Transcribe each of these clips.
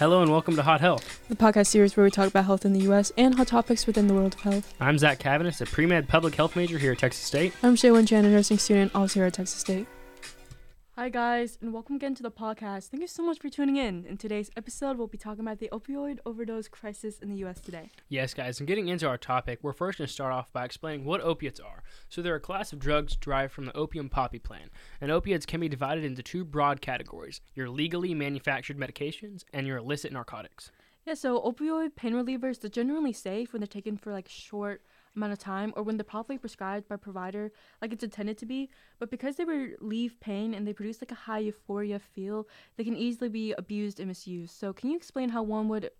Hello and welcome to Hot Health. the podcast series where we talk about health in the U.S. and hot topics within the world of health. I'm Zach Cavanis, a pre-med public health major here at Texas State. I'm Shaylin Chan, a nursing student, also here at Texas State. Hi, guys, and welcome again to the podcast. Thank you so much for tuning in. In today's episode, we'll be talking about the opioid overdose crisis in the U.S. today. Yes, guys, and getting into our topic, we're first going to start off by explaining what opiates are. So they're a class of drugs derived from the opium poppy plant, and opiates can be divided into two broad categories: your legally manufactured medications and your illicit narcotics. Yeah, so opioid pain relievers, they're generally safe when they're taken for like short amount of time or when they're properly prescribed by provider like it's intended to be. But because they relieve pain and they produce like a high euphoria feel, they can easily be abused and misused. So can you explain how one would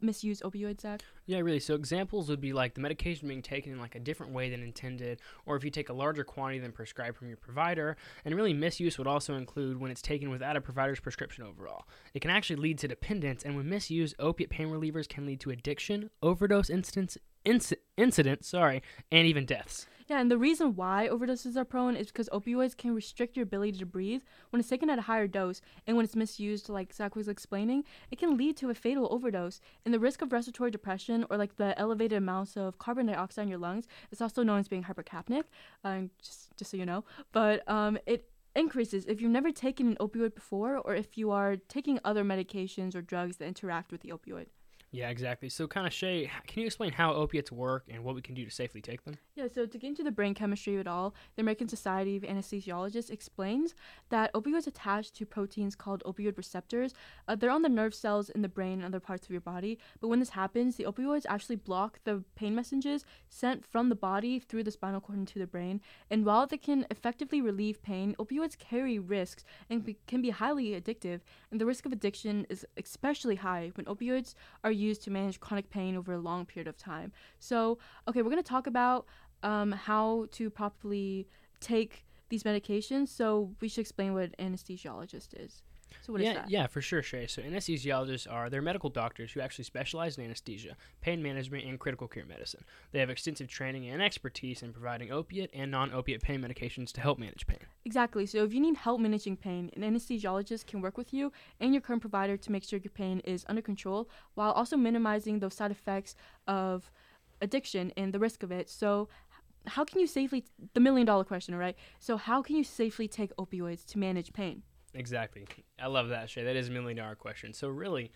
misuse opioids, Zach? Yeah, really. So examples would be like the medication being taken in like a different way than intended, or if you take a larger quantity than prescribed from your provider. And really, misuse would also include when it's taken without a provider's prescription overall. It can actually lead to dependence, and when misused, opiate pain relievers can lead to addiction, overdose incidents, inc- incidents, sorry, and even deaths. Yeah, and the reason why overdoses are prone is because opioids can restrict your ability to breathe when it's taken at a higher dose, and when it's misused, like Zach was explaining, it can lead to a fatal overdose. And the risk of respiratory depression or like the elevated amounts of carbon dioxide in your lungs is also known as being hypercapnic, um, just just so you know. But um, it increases if you've never taken an opioid before, or if you are taking other medications or drugs that interact with the opioid. Yeah, exactly. So, kind of, Shay, can you explain how opiates work and what we can do to safely take them? Yeah, so to get into the brain chemistry of it all, the American Society of Anesthesiologists explains that opioids attach to proteins called opioid receptors. Uh, they're on the nerve cells in the brain and other parts of your body. But when this happens, the opioids actually block the pain messages sent from the body through the spinal cord into the brain. And while they can effectively relieve pain, opioids carry risks and be- can be highly addictive. And the risk of addiction is especially high when opioids are used to manage chronic pain over a long period of time. So, okay, we're going to talk about um, how to properly take these medications. So we should explain what an anesthesiologist is. So what is yeah, that? yeah, for sure, Shay. So anesthesiologists are they're medical doctors who actually specialize in anesthesia, pain management, and critical care medicine. They have extensive training and expertise in providing opiate and non-opiate pain medications to help manage pain. Exactly. So if you need help managing pain, an anesthesiologist can work with you and your current provider to make sure your pain is under control while also minimizing those side effects of addiction and the risk of it. So how can you safely the million dollar question, all right? So how can you safely take opioids to manage pain? Exactly. I love that, Shay. That is a million dollar question. So really,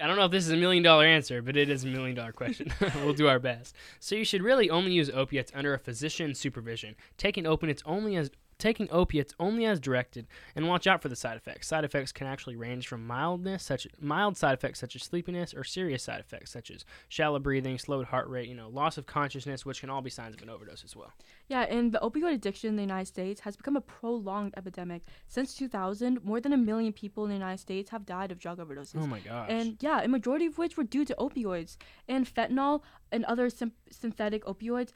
I don't know if this is a million dollar answer, but it is a million dollar question. we'll do our best. So you should really only use opiates under a physician's supervision, taking opiates only as taking opiates only as directed, and watch out for the side effects. Side effects can actually range from mildness, such mild side effects such as sleepiness, or serious side effects such as shallow breathing, slowed heart rate, you know, loss of consciousness, which can all be signs of an overdose as well. Yeah, and the opioid addiction in the United States has become a prolonged epidemic. Since 2000, more than a million people in the United States have died of drug overdoses. Oh my gosh. And yeah, a majority of which were due to opioids. And fentanyl and other sym- synthetic opioids,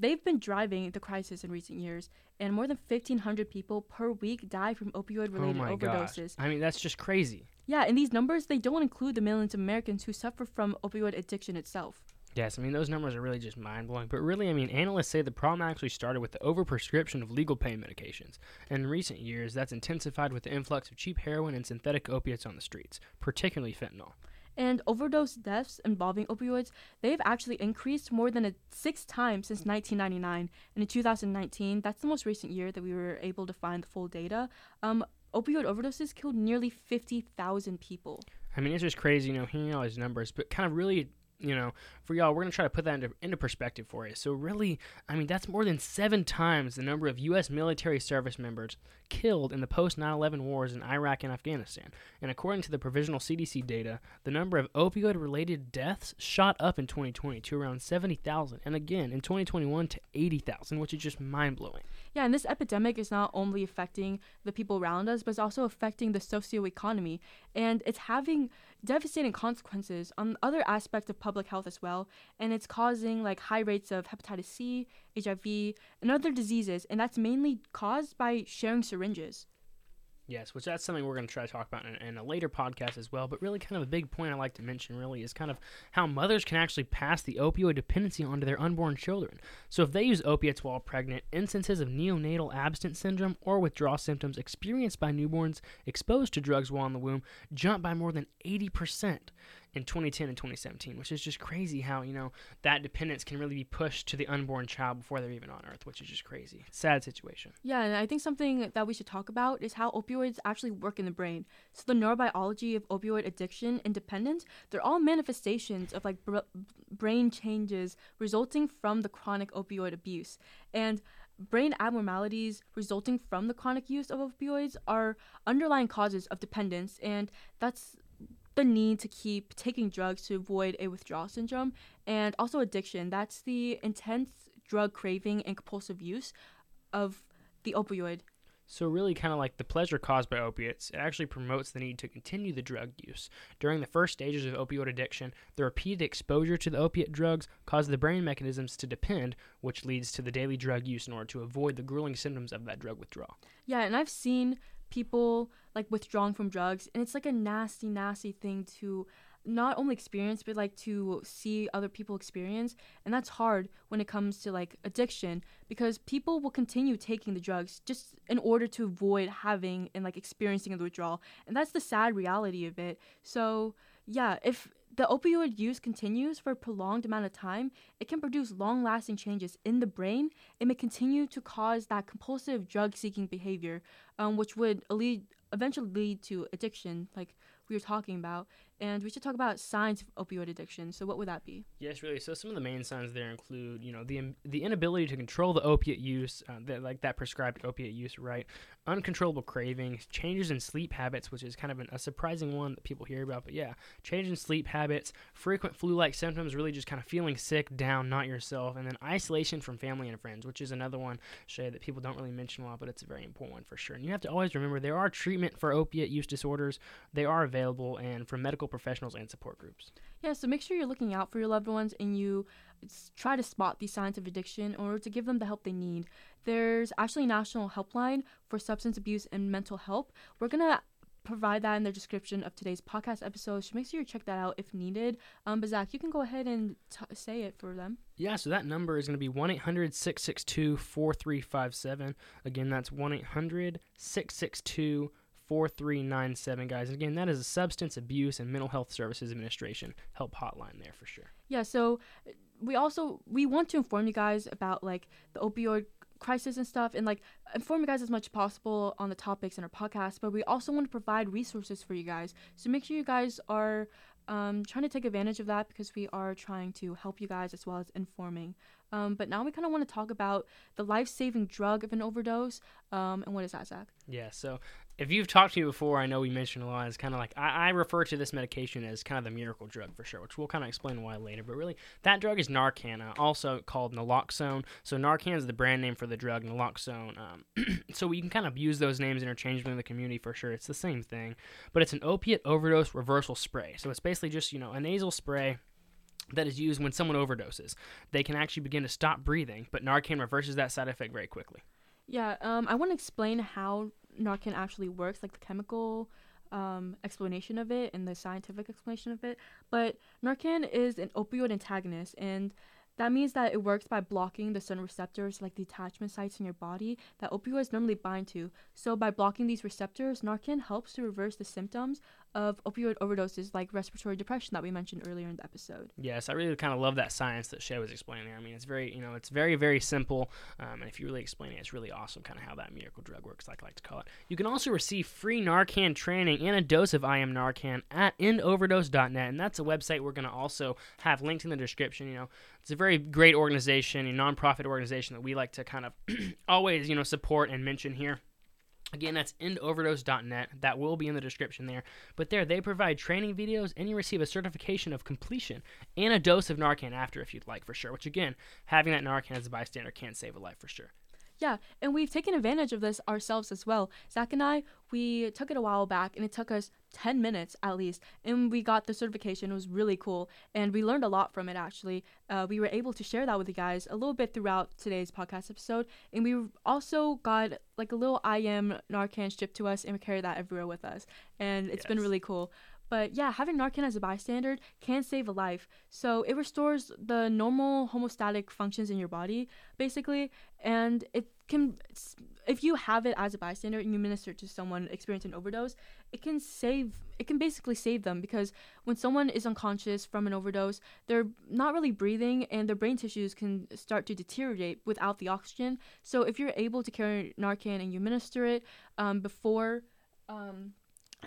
they've been driving the crisis in recent years. And more than 1,500 people per week die from opioid oh related my overdoses. gosh. I mean, that's just crazy. Yeah, and these numbers, they don't include the millions of Americans who suffer from opioid addiction itself. Yes, I mean those numbers are really just mind blowing. But really, I mean, analysts say the problem actually started with the overprescription of legal pain medications. And in recent years, that's intensified with the influx of cheap heroin and synthetic opiates on the streets, particularly fentanyl. And overdose deaths involving opioids, they've actually increased more than a six times since 1999. And in 2019, that's the most recent year that we were able to find the full data. Um, opioid overdoses killed nearly 50,000 people. I mean, it's just crazy, you know, hearing all these numbers, but kind of really, you know, for y'all, we're going to try to put that into, into perspective for you. So, really, I mean, that's more than seven times the number of U.S. military service members killed in the post 9 11 wars in Iraq and Afghanistan. And according to the provisional CDC data, the number of opioid related deaths shot up in 2020 to around 70,000, and again in 2021 to 80,000, which is just mind blowing. Yeah, and this epidemic is not only affecting the people around us, but it's also affecting the socioeconomy. And it's having devastating consequences on other aspects of public health as well. And it's causing like high rates of hepatitis C, HIV, and other diseases. And that's mainly caused by sharing syringes. Yes, which that's something we're going to try to talk about in, in, a later podcast as well. But really, kind of a big point I like to mention really is kind of how mothers can actually pass the opioid dependency onto their unborn children. So if they use opiates while pregnant, instances of neonatal abstinence syndrome or withdrawal symptoms experienced by newborns exposed to drugs while in the womb jump by more than 80% in 2010 and 2017, which is just crazy how, you know, that dependence can really be pushed to the unborn child before they're even on earth, which is just crazy. Sad situation. Yeah, and I think something that we should talk about is how opioids actually work in the brain. So the neurobiology of opioid addiction and dependence, they're all manifestations of like br- brain changes resulting from the chronic opioid abuse. And brain abnormalities resulting from the chronic use of opioids are underlying causes of dependence and that's the need to keep taking drugs to avoid a withdrawal syndrome and also addiction. That's the intense drug craving and compulsive use of the opioid. So, really, kind of like the pleasure caused by opiates, it actually promotes the need to continue the drug use. During the first stages of opioid addiction, the repeated exposure to the opiate drugs causes the brain mechanisms to depend, which leads to the daily drug use in order to avoid the grueling symptoms of that drug withdrawal. Yeah, and I've seen people like withdrawing from drugs and it's like a nasty nasty thing to not only experience but like to see other people experience and that's hard when it comes to like addiction because people will continue taking the drugs just in order to avoid having and like experiencing the withdrawal and that's the sad reality of it. So yeah if the opioid use continues for a prolonged amount of time, it can produce long lasting changes in the brain. It may continue to cause that compulsive drug seeking behavior, um, which would lead, eventually lead to addiction, like we were talking about. And we should talk about signs of opioid addiction. So, what would that be? Yes, really. So, some of the main signs there include, you know, the the inability to control the opiate use, uh, the, like that prescribed opiate use, right? Uncontrollable cravings, changes in sleep habits, which is kind of an, a surprising one that people hear about. But yeah, change in sleep habits, frequent flu-like symptoms, really just kind of feeling sick, down, not yourself, and then isolation from family and friends, which is another one, Shay, that people don't really mention a lot, but it's a very important one for sure. And you have to always remember there are treatment for opiate use disorders. They are available, and for medical medical professionals and support groups. Yeah, so make sure you're looking out for your loved ones and you try to spot these signs of addiction in order to give them the help they need. There's actually a national helpline for substance abuse and mental health. We're going to provide that in the description of today's podcast episode. So make sure you check that out if needed. Um, but Zach, you can go ahead and t- say it for them. Yeah, so that number is going to be 1 800 662 4357. Again, that's 1 800 662 4397, guys. Again, that is a Substance Abuse and Mental Health Services Administration help hotline there for sure. Yeah, so we also we want to inform you guys about like the opioid crisis and stuff and like inform you guys as much as possible on the topics in our podcast but we also want to provide resources for you guys so make sure you guys are um, trying to take advantage of that because we are trying to help you guys as well as informing um, but now we kind of want to talk about the life-saving drug of an overdose um, and what is that zach yeah so if you've talked to me before, I know we mentioned a lot. It's kind of like I, I, refer to this medication as kind of the miracle drug for sure, which we'll kind of explain why later. But really, that drug is Narcan, uh, also called naloxone. So Narcan is the brand name for the drug, naloxone. Um, so we can kind of use those names interchangeably in the community for sure. It's the same thing, but it's an opiate overdose reversal spray. So it's basically just you know a nasal spray that is used when someone overdoses. They can actually begin to stop breathing, but Narcan reverses that side effect very quickly. Yeah, um, I want to explain how Narcan actually works, like the chemical um, explanation of it and the scientific explanation of it. But Narcan is an opioid antagonist, and that means that it works by blocking the certain receptors, like the attachment sites in your body, that opioids normally bind to. So, by blocking these receptors, Narcan helps to reverse the symptoms of opioid overdoses like respiratory depression that we mentioned earlier in the episode. Yes, I really kind of love that science that Shay was explaining there. I mean, it's very, you know, it's very, very simple. Um, and if you really explain it, it's really awesome kind of how that miracle drug works, like I like to call it. You can also receive free Narcan training and a dose of IM Narcan at endoverdose.net. And that's a website we're going to also have linked in the description. You know, it's a very great organization, a nonprofit organization that we like to kind of always, you know, support and mention here. Again, that's endoverdose.net. That will be in the description there. But there, they provide training videos, and you receive a certification of completion and a dose of Narcan after if you'd like, for sure. Which, again, having that Narcan as a bystander can save a life for sure. Yeah, and we've taken advantage of this ourselves as well. Zach and I, we took it a while back, and it took us 10 minutes at least, and we got the certification. It was really cool, and we learned a lot from it actually. Uh, we were able to share that with you guys a little bit throughout today's podcast episode, and we also got like a little IM Narcan shipped to us, and we carry that everywhere with us, and it's yes. been really cool. But yeah, having Narcan as a bystander can save a life. So it restores the normal homeostatic functions in your body, basically, and it can if you have it as a bystander and you minister to someone experiencing overdose, it can save it can basically save them because when someone is unconscious from an overdose, they're not really breathing and their brain tissues can start to deteriorate without the oxygen. So if you're able to carry Narcan and you minister it um, before um,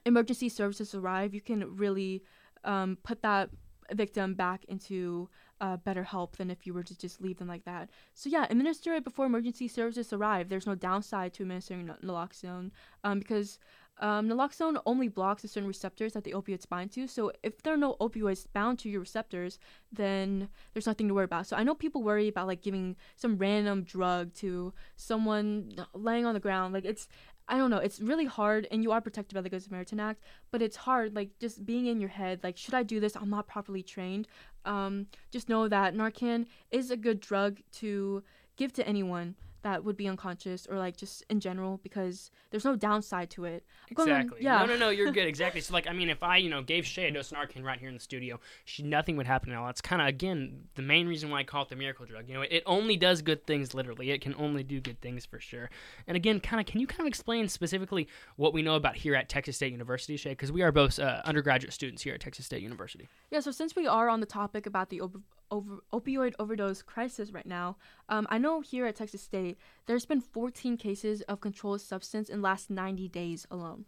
emergency services arrive, you can really um, put that victim back into uh, better help than if you were to just leave them like that. So yeah, administer it before emergency services arrive. There's no downside to administering naloxone um, because um, naloxone only blocks the certain receptors that the opioids bind to. So if there are no opioids bound to your receptors, then there's nothing to worry about. So I know people worry about like giving some random drug to someone laying on the ground. Like it's I don't know. It's really hard, and you are protected by the Good Samaritan Act, but it's hard, like just being in your head, like, should I do this? I'm not properly trained. Um, just know that Narcan is a good drug to give to anyone that would be unconscious or like just in general because there's no downside to it. Exactly. yeah. No, no, no. You're good. Exactly. so like, I mean, if I you know gave Shay a dose of Narcan right here in the studio, she nothing would happen at all. That's kind of again the main reason why I call it the miracle drug. You know, it, it only does good things. Literally, it can only do good things for sure. And again, kind of, can you kind of explain specifically what we know about here at Texas State University, Shay? Because we are both uh, undergraduate students here at Texas State University. Yeah. So since we are on the topic about the over, opioid overdose crisis right now. Um, I know here at Texas State, there's been 14 cases of controlled substance in last 90 days alone.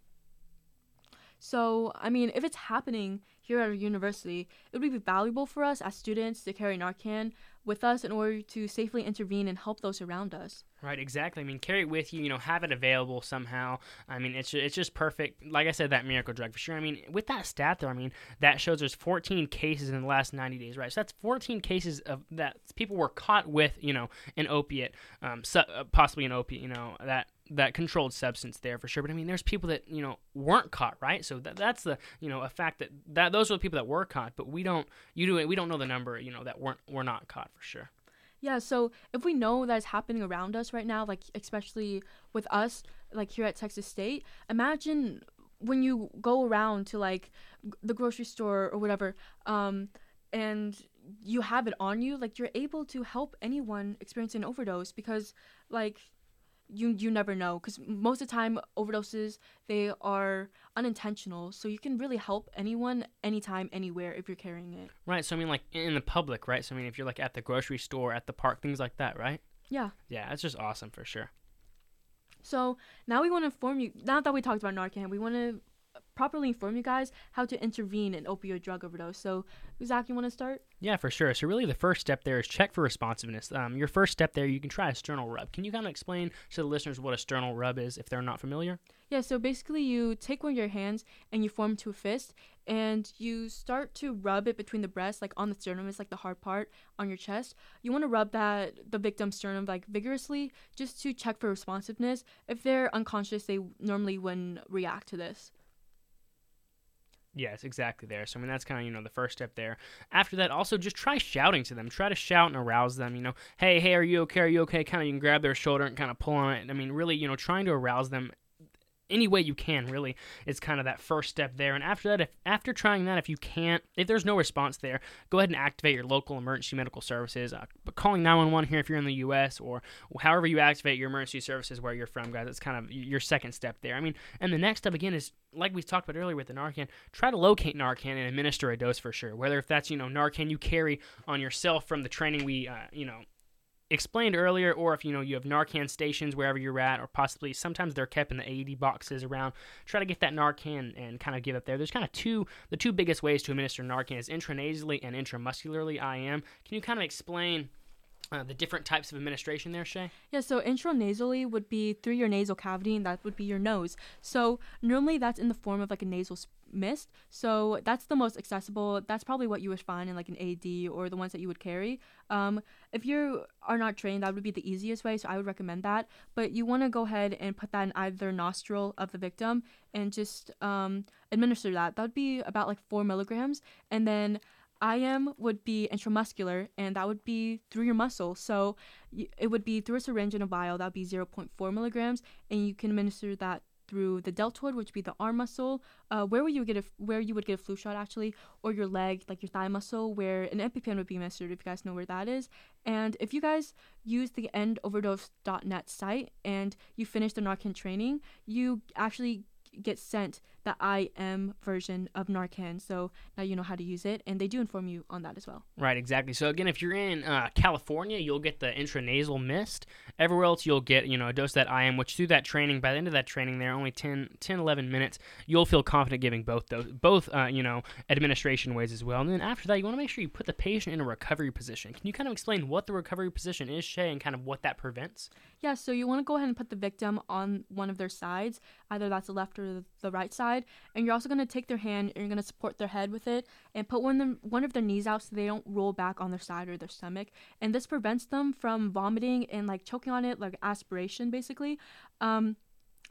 So, I mean, if it's happening here at our university, it would be valuable for us as students to carry Narcan with us in order to safely intervene and help those around us. Right, exactly. I mean, carry it with you. You know, have it available somehow. I mean, it's it's just perfect. Like I said, that miracle drug for sure. I mean, with that stat though, I mean, that shows there's 14 cases in the last 90 days, right? So that's 14 cases of that people were caught with, you know, an opiate, um, uh, possibly an opiate, you know, that that controlled substance there for sure. But I mean, there's people that you know weren't caught, right? So that, that's the you know a fact that that those are the people that were caught, but we don't you do. We don't know the number, you know, that weren't were not caught for sure. Yeah, so if we know that is happening around us right now, like especially with us, like here at Texas State, imagine when you go around to like the grocery store or whatever, um, and you have it on you, like you're able to help anyone experience an overdose because like you you never know because most of the time overdoses they are unintentional so you can really help anyone anytime anywhere if you're carrying it. Right so i mean like in the public right? So i mean if you're like at the grocery store at the park things like that right? Yeah. Yeah that's just awesome for sure. So now we want to inform you now that we talked about narcan we want to properly inform you guys how to intervene in opioid drug overdose. So, Zach, you want to start? Yeah, for sure. So, really, the first step there is check for responsiveness. Um, your first step there, you can try a sternal rub. Can you kind of explain to the listeners what a sternal rub is if they're not familiar? Yeah, so basically, you take one of your hands and you form to a fist, and you start to rub it between the breasts, like on the sternum, it's like the hard part on your chest. You want to rub that the victim's sternum like vigorously, just to check for responsiveness. If they're unconscious, they normally wouldn't react to this. Yes, exactly there. So I mean that's kind of you know the first step there. After that, also just try shouting to them. Try to shout and arouse them. You know, hey, hey, are you okay? Are you okay? Kind of you can grab their shoulder and kind of pull on it. I mean, really, you know, trying to arouse them any way you can really is kind of that first step there. And after that if after trying that if you can't if there's no response there go ahead and activate your local emergency medical services. Uh, but calling 911 here if you're in the us or however you activate your emergency services where you're from guys it's kind of your second step there. I mean and the next step again is like we talked about earlier with the Narcan, try to locate Narcan and administer a dose for sure. Whether if that's you know Narcan you carry on yourself from the training we uh, you know explained earlier, or if you know you have Narcan stations wherever you're at, or possibly sometimes they're kept in the AED boxes around. Try to get that Narcan and kind of give up there. There's kind of two the two biggest ways to administer Narcan is intranasally and intramuscularly IM. Can you kind of explain? Uh, the different types of administration there, Shay? Yeah, so intranasally would be through your nasal cavity, and that would be your nose. So normally that's in the form of like a nasal mist. So that's the most accessible. That's probably what you would find in like an AD or the ones that you would carry. Um, if you are not trained, that would be the easiest way. So I would recommend that. But you want to go ahead and put that in either nostril of the victim and just um, administer that. That would be about like four milligrams, and then IM would be intramuscular, and that would be through your muscle. So it would be through a syringe and a vial. That would be 0.4 milligrams, and you can administer that through the deltoid, which would be the arm muscle, uh, where would you get a where you would get a flu shot actually, or your leg, like your thigh muscle, where an EpiPen would be administered. If you guys know where that is, and if you guys use the endoverdose.net site and you finish the Narcan training, you actually get sent the IM version of Narcan. So now you know how to use it, and they do inform you on that as well. Right, exactly. So again, if you're in uh, California, you'll get the intranasal mist. Everywhere else, you'll get you know a dose that IM. Which through that training, by the end of that training, there only 10, 10 11 minutes, you'll feel confident giving both those, both uh, you know administration ways as well. And then after that, you want to make sure you put the patient in a recovery position. Can you kind of explain what the recovery position is, Shay, and kind of what that prevents? Yeah, so you want to go ahead and put the victim on one of their sides, either that's the left or the right side, and you're also going to take their hand and you're going to support their head with it and put one of, them, one of their knees out so they don't roll back on their side or their stomach. And this prevents them from vomiting and like choking on it, like aspiration basically. Um,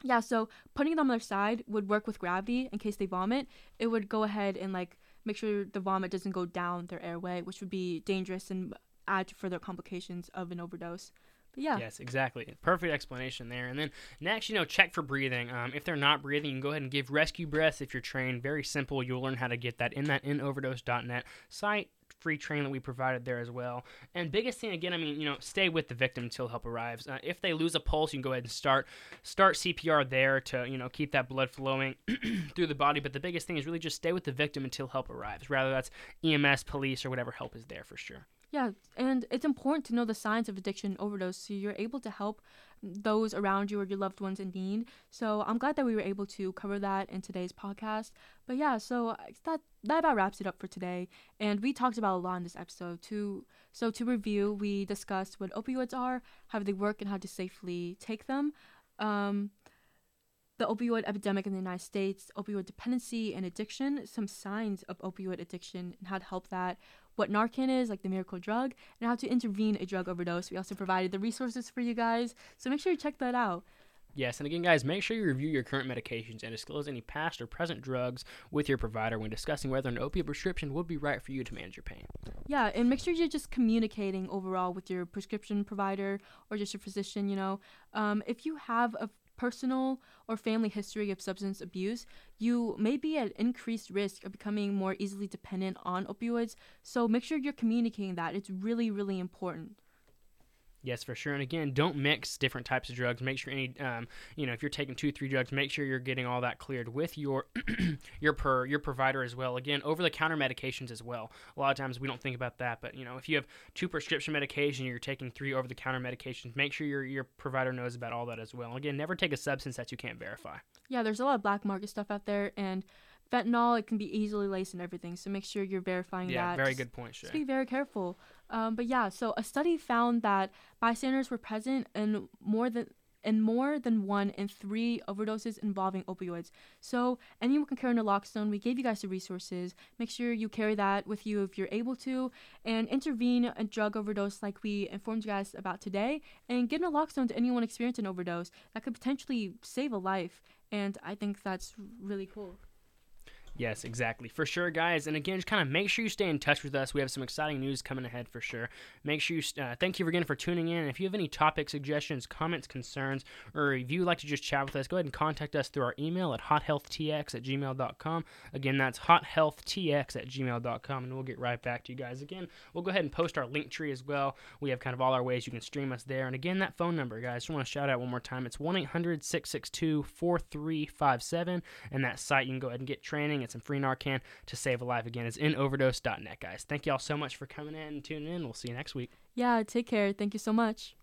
yeah, so putting them on their side would work with gravity in case they vomit. It would go ahead and like make sure the vomit doesn't go down their airway, which would be dangerous and add to further complications of an overdose. Yeah. Yes, exactly. Perfect explanation there. And then next, you know, check for breathing. Um, if they're not breathing, you can go ahead and give rescue breaths if you're trained. Very simple. You'll learn how to get that in that endoverdose.net site free training that we provided there as well. And biggest thing again, I mean, you know, stay with the victim until help arrives. Uh, if they lose a pulse, you can go ahead and start start CPR there to you know keep that blood flowing through the body. But the biggest thing is really just stay with the victim until help arrives. Rather that's EMS, police, or whatever help is there for sure. Yeah, and it's important to know the signs of addiction overdose so you're able to help those around you or your loved ones in need. So I'm glad that we were able to cover that in today's podcast. But yeah, so that that about wraps it up for today. And we talked about a lot in this episode. To so to review, we discussed what opioids are, how they work, and how to safely take them. Um, the opioid epidemic in the United States, opioid dependency and addiction, some signs of opioid addiction and how to help that, what Narcan is, like the miracle drug, and how to intervene a drug overdose. We also provided the resources for you guys, so make sure you check that out. Yes, and again, guys, make sure you review your current medications and disclose any past or present drugs with your provider when discussing whether an opiate prescription would be right for you to manage your pain. Yeah, and make sure you're just communicating overall with your prescription provider or just your physician. You know, um, if you have a personal or family history of substance abuse, you may be at increased risk of becoming more easily dependent on opioids. So make sure you're communicating that. It's really, really important. Yes, for sure. And again, don't mix different types of drugs. Make sure any, um, you know, if you're taking two, three drugs, make sure you're getting all that cleared with your your per your provider as well. Again, over the counter medications as well. A lot of times we don't think about that, but you know, if you have two prescription medications, you're taking three over the counter medications. Make sure your your provider knows about all that as well. again, never take a substance that you can't verify. Yeah, there's a lot of black market stuff out there, and fentanyl it can be easily laced and everything. So make sure you're verifying yeah, that. Yeah, very good point. Sure. Just be very careful. Um, but yeah, so a study found that bystanders were present in more than in more than one in three overdoses involving opioids. So anyone can carry naloxone. We gave you guys the resources. Make sure you carry that with you if you're able to, and intervene a drug overdose like we informed you guys about today, and give naloxone to anyone experiencing an overdose that could potentially save a life. And I think that's really cool. Yes, exactly. For sure, guys. And again, just kind of make sure you stay in touch with us. We have some exciting news coming ahead for sure. Make sure you, uh, thank you again for tuning in. If you have any topic suggestions, comments, concerns, or if you would like to just chat with us, go ahead and contact us through our email at hothealthtx at gmail.com. Again, that's hothealthtx at gmail.com, and we'll get right back to you guys. Again, we'll go ahead and post our link tree as well. We have kind of all our ways you can stream us there. And again, that phone number, guys, I want to shout out one more time. It's 1 800 662 4357, and that site you can go ahead and get training. It's get some free Narcan to save a life. Again, is endoverdose.net, guys. Thank you all so much for coming in and tuning in. We'll see you next week. Yeah, take care. Thank you so much.